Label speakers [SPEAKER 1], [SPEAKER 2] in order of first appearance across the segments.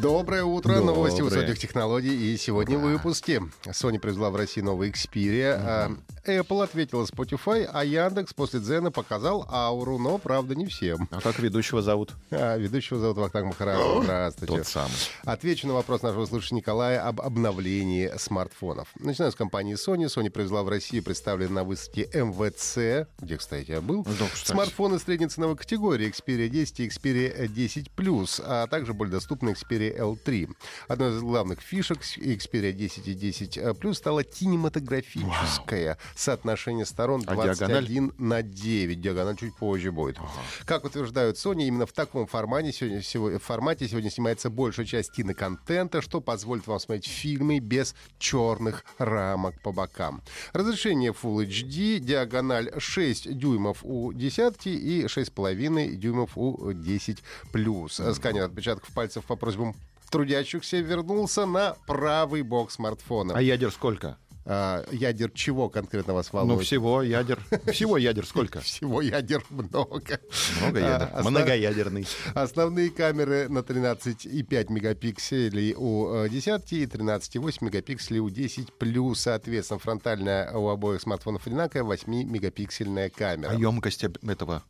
[SPEAKER 1] Доброе утро.
[SPEAKER 2] Доброе.
[SPEAKER 1] Новости высоких технологий. И сегодня в выпуске. Sony привезла в Россию новый Xperia. а Apple ответила Spotify, а Яндекс после Дзена показал ауру, но, правда, не всем.
[SPEAKER 2] А как ведущего зовут?
[SPEAKER 1] А, ведущего зовут Вахтанг Махарадзе. Здравствуйте.
[SPEAKER 2] Тот самый.
[SPEAKER 1] Отвечу на вопрос нашего слушателя Николая об обновлении смартфонов. Начинаю с компании Sony. Sony привезла в Россию представленный на выставке МВЦ, где, кстати, я был,
[SPEAKER 2] Ну, кстати.
[SPEAKER 1] смартфоны средней ценовой категории Xperia 10 и Xperia 10 Plus, а также более доступный Xperia L3. Одной из главных фишек Xperia 10 и 10 Plus стала кинематографическое соотношение сторон
[SPEAKER 2] А
[SPEAKER 1] 21 на 9. Диагональ чуть позже будет. Как утверждают Sony, именно в таком формате сегодня, сего- формате сегодня снимается большая часть киноконтента, что позволит вам смотреть фильмы без черных рамок по бокам. Разрешение Full HD, диагональ 6 дюймов у десятки и 6,5 дюймов у 10 плюс. Сканер отпечатков пальцев по просьбам трудящихся вернулся на правый бок смартфона.
[SPEAKER 2] А ядер сколько?
[SPEAKER 1] А, ядер чего конкретно вас волнует?
[SPEAKER 2] Ну, всего ядер. Всего ядер сколько?
[SPEAKER 1] Всего ядер много.
[SPEAKER 2] Много ядер.
[SPEAKER 1] А,
[SPEAKER 2] Многоядерный.
[SPEAKER 1] Основные камеры на 13,5 мегапикселей у э, десятки и 13,8 мегапикселей у 10 плюс. Соответственно, фронтальная у обоих смартфонов одинаковая 8-мегапиксельная камера.
[SPEAKER 2] А емкость этого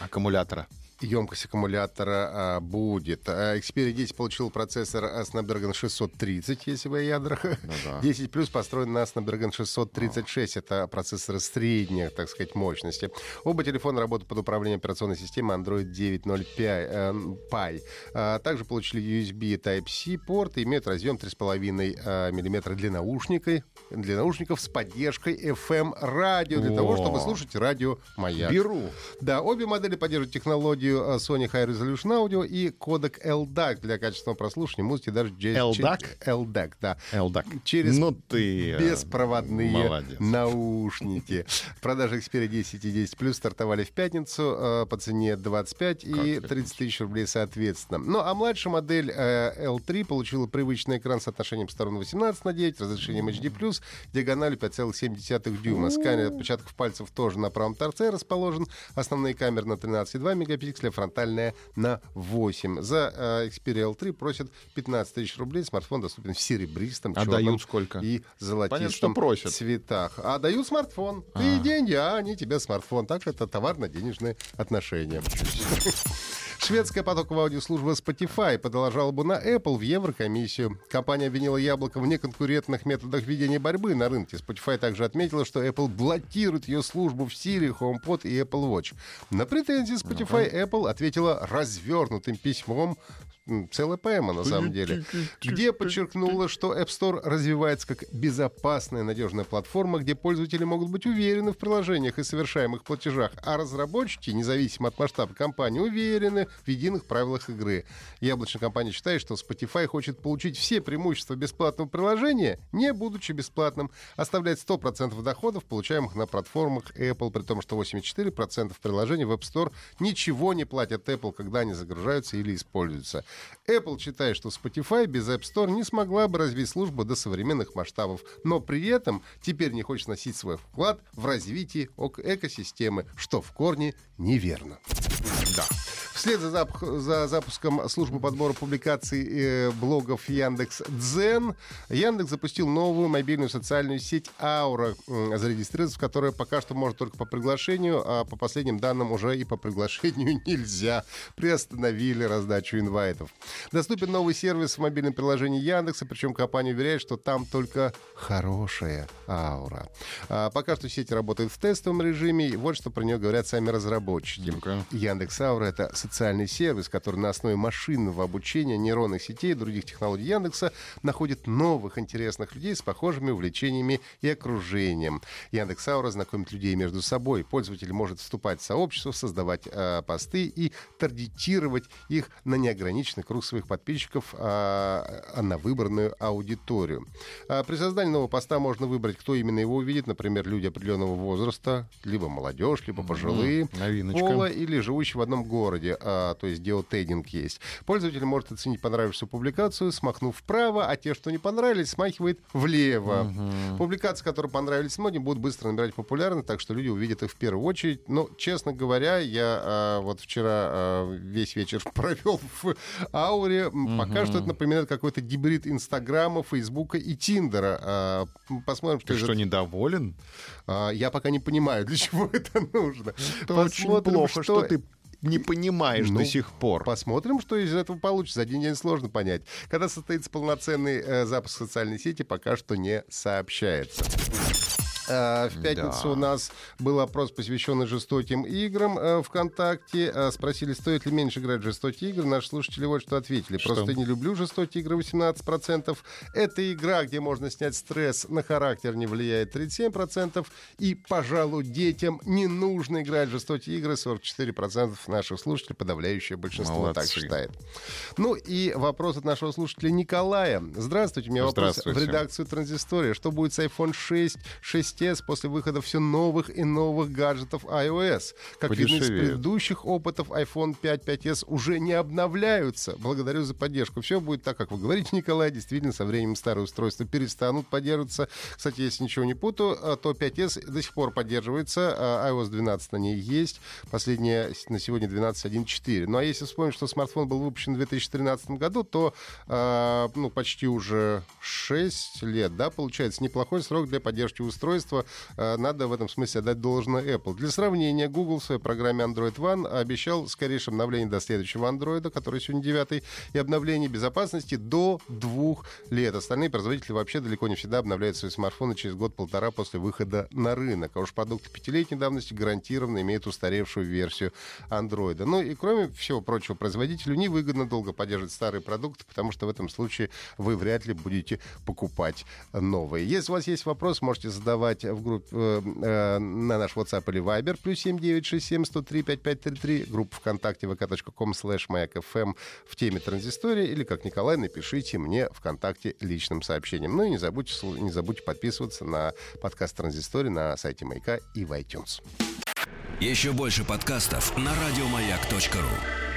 [SPEAKER 2] аккумулятора?
[SPEAKER 1] Емкость аккумулятора а, будет. А, Xperia 10 получил процессор а, Snapdragon 630, если вы о ядрах.
[SPEAKER 2] Ну да.
[SPEAKER 1] 10 плюс построен на Snapdragon 636. Это процессоры средней, так сказать, мощности. Оба телефона работают под управлением операционной системы Android 9.0 э, Pie. А, Также получили USB Type-C порт и имеют разъем 3,5 мм для наушников, для наушников с поддержкой FM радио для того,
[SPEAKER 2] О.
[SPEAKER 1] чтобы слушать радио Маяк.
[SPEAKER 2] Беру.
[SPEAKER 1] Да, обе модели поддерживают технологию э, Sony High Resolution Audio и кодек LDAC для качественного прослушивания музыки даже через...
[SPEAKER 2] LDAC?
[SPEAKER 1] LDAC, да.
[SPEAKER 2] Элдак.
[SPEAKER 1] Через
[SPEAKER 2] Ну ты... э,
[SPEAKER 1] беспроводные
[SPEAKER 2] молодец.
[SPEAKER 1] наушники. Продажи Xperia 10 и 10 Plus стартовали в пятницу э, по цене 25 и
[SPEAKER 2] это
[SPEAKER 1] 30 тысяч рублей соответственно. Ну, а младшая модель э, L3 получила привычный экран с соотношением сторон 18 на 9, разрешением HD+, диагональю 5,7 дюйма. Сканер отпечатков пальцев тоже на правом торце расположен. Основные камеры на 13,2 мегапикселя, фронтальная на 8. За э, Xperia L3 просят 15 тысяч рублей. Смартфон доступен в серебристом,
[SPEAKER 2] А
[SPEAKER 1] черном
[SPEAKER 2] сколько?
[SPEAKER 1] и золотистом
[SPEAKER 2] Понятно, что просят.
[SPEAKER 1] цветах. А дают смартфон. Ты деньги, а они тебе смартфон. Так это товарно-денежные отношения. Шведская потоковая аудиослужба Spotify подала жалобу на Apple в Еврокомиссию. Компания обвинила Яблоко в неконкурентных методах ведения борьбы на рынке. Spotify также отметила, что Apple блокирует ее службу в Siri, HomePod и Apple Watch. На претензии Spotify Apple ответила развернутым письмом целая поэма на самом деле, где подчеркнула, что App Store развивается как безопасная, надежная платформа, где пользователи могут быть уверены в приложениях и совершаемых платежах, а разработчики, независимо от масштаба компании, уверены в единых правилах игры. Яблочная компания считает, что Spotify хочет получить все преимущества бесплатного приложения, не будучи бесплатным, оставлять 100% доходов, получаемых на платформах Apple, при том, что 84% приложений в App Store ничего не платят Apple, когда они загружаются или используются. Apple считает, что Spotify без App Store не смогла бы развить службу до современных масштабов, но при этом теперь не хочет носить свой вклад в развитие ок- экосистемы, что в корне неверно. Да. Вслед за, запух- за запуском службы подбора публикаций э, блогов Яндекс Дзен, Яндекс запустил новую мобильную социальную сеть Аура, м, зарегистрироваться в которой пока что может только по приглашению, а по последним данным уже и по приглашению нельзя. Приостановили раздачу инвайтов. Доступен новый сервис в мобильном приложении Яндекса, причем компания уверяет, что там только хорошая аура. А, пока что сеть работает в тестовом режиме, и вот что про нее говорят сами разработчики.
[SPEAKER 2] Ну-ка.
[SPEAKER 1] Яндекс Аура — это социальный сервис, который на основе машинного обучения нейронных сетей и других технологий Яндекса находит новых интересных людей с похожими увлечениями и окружением. Яндекс Аура знакомит людей между собой. Пользователь может вступать в сообщество, создавать э, посты и таргетировать их на неограниченный круг своих подписчиков, э, на выбранную аудиторию. А при создании нового поста можно выбрать, кто именно его увидит, например, люди определенного возраста, либо молодежь, либо пожилые,
[SPEAKER 2] новиночка.
[SPEAKER 1] пола или живущие в одном городе, а, то есть геотейдинг есть. Пользователь может оценить понравившуюся публикацию, смахнув вправо, а те, что не понравились, смахивает влево. Публикации, которые понравились многим, будут быстро набирать популярность, так что люди увидят их в первую очередь. Но, честно говоря, я а, вот вчера а, весь вечер провел в Ауре. М, Пока что это напоминает какой-то гибрид Инстаграма, Фейсбука и Тиндера. А, посмотрим, что
[SPEAKER 2] Ты что, недоволен?
[SPEAKER 1] А, Я пока не понимаю, для чего это нужно.
[SPEAKER 2] Это очень плохо, что ты не понимаешь
[SPEAKER 1] Ну,
[SPEAKER 2] до сих пор.
[SPEAKER 1] Посмотрим, что из этого получится. За один день сложно понять. Когда состоится полноценный э, запуск социальной сети, пока что не сообщается. А, В пятницу
[SPEAKER 2] Да.
[SPEAKER 1] у нас был опрос, посвященный жестоким играм э, ВКонтакте. А, Спросили, стоит ли меньше играть в жестокие игры. Наши слушатели вот что ответили.
[SPEAKER 2] Что?
[SPEAKER 1] Просто не люблю жестокие игры 18%. Это игра, где можно снять стресс, на характер не влияет 37%. И, пожалуй, детям не нужно играть в жестокие игры. 44% наших слушателей, подавляющее большинство так
[SPEAKER 2] Молодцы.
[SPEAKER 1] считает. Ну и вопрос от нашего слушателя Николая. Здравствуйте, у меня вопрос в редакцию Транзистория. Что будет с iPhone 6, 6s после выхода все новых и новых гаджетов iOS? Как видно из предыдущих опытов, iPhone 5, 5s уже не обновляются. Благодарю за поддержку. Все будет так, как вы говорите, Николай. Действительно, со временем старые устройства перестанут поддерживаться. Кстати, если ничего не путаю, а, то 5s до сих пор поддерживается. а, iOS 12 на ней есть. Последняя на сегодня 12.1.4. Ну а если вспомнить, что смартфон был выпущен в 2013 году, то а, ну, почти уже 6 лет, да, получается, неплохой срок для поддержки устройства. А, Надо в этом смысле отдать должное Apple. Для сравнения, Google в своей программе Android One обещал скорейшее обновление до следующего Android, который сегодня 9 и обновление безопасности до двух лет. Остальные производители вообще далеко не всегда обновляют свои смартфоны через год-полтора после выхода на рынок. А уж продукты пятилетней давности гарантированно имеют устаревшую версию Android. Ну и кроме всего прочего, производителю невыгодно долго поддерживать старые продукты, потому что в этом случае вы вряд ли будете покупать новые. Если у вас есть вопрос, можете задавать в группе э, э, на наш WhatsApp или Viber, плюс 7967 103 5533, группа ВКонтакте vk.com slash mayak.fm в теме транзистория, или, как Николай, напишите мне ВКонтакте личным сообщением. Ну и не забудьте, не забудьте подписываться на подкаст Транзистория на сайте Маяка и в iTunes.
[SPEAKER 3] Еще больше подкастов на радиомаяк.ру.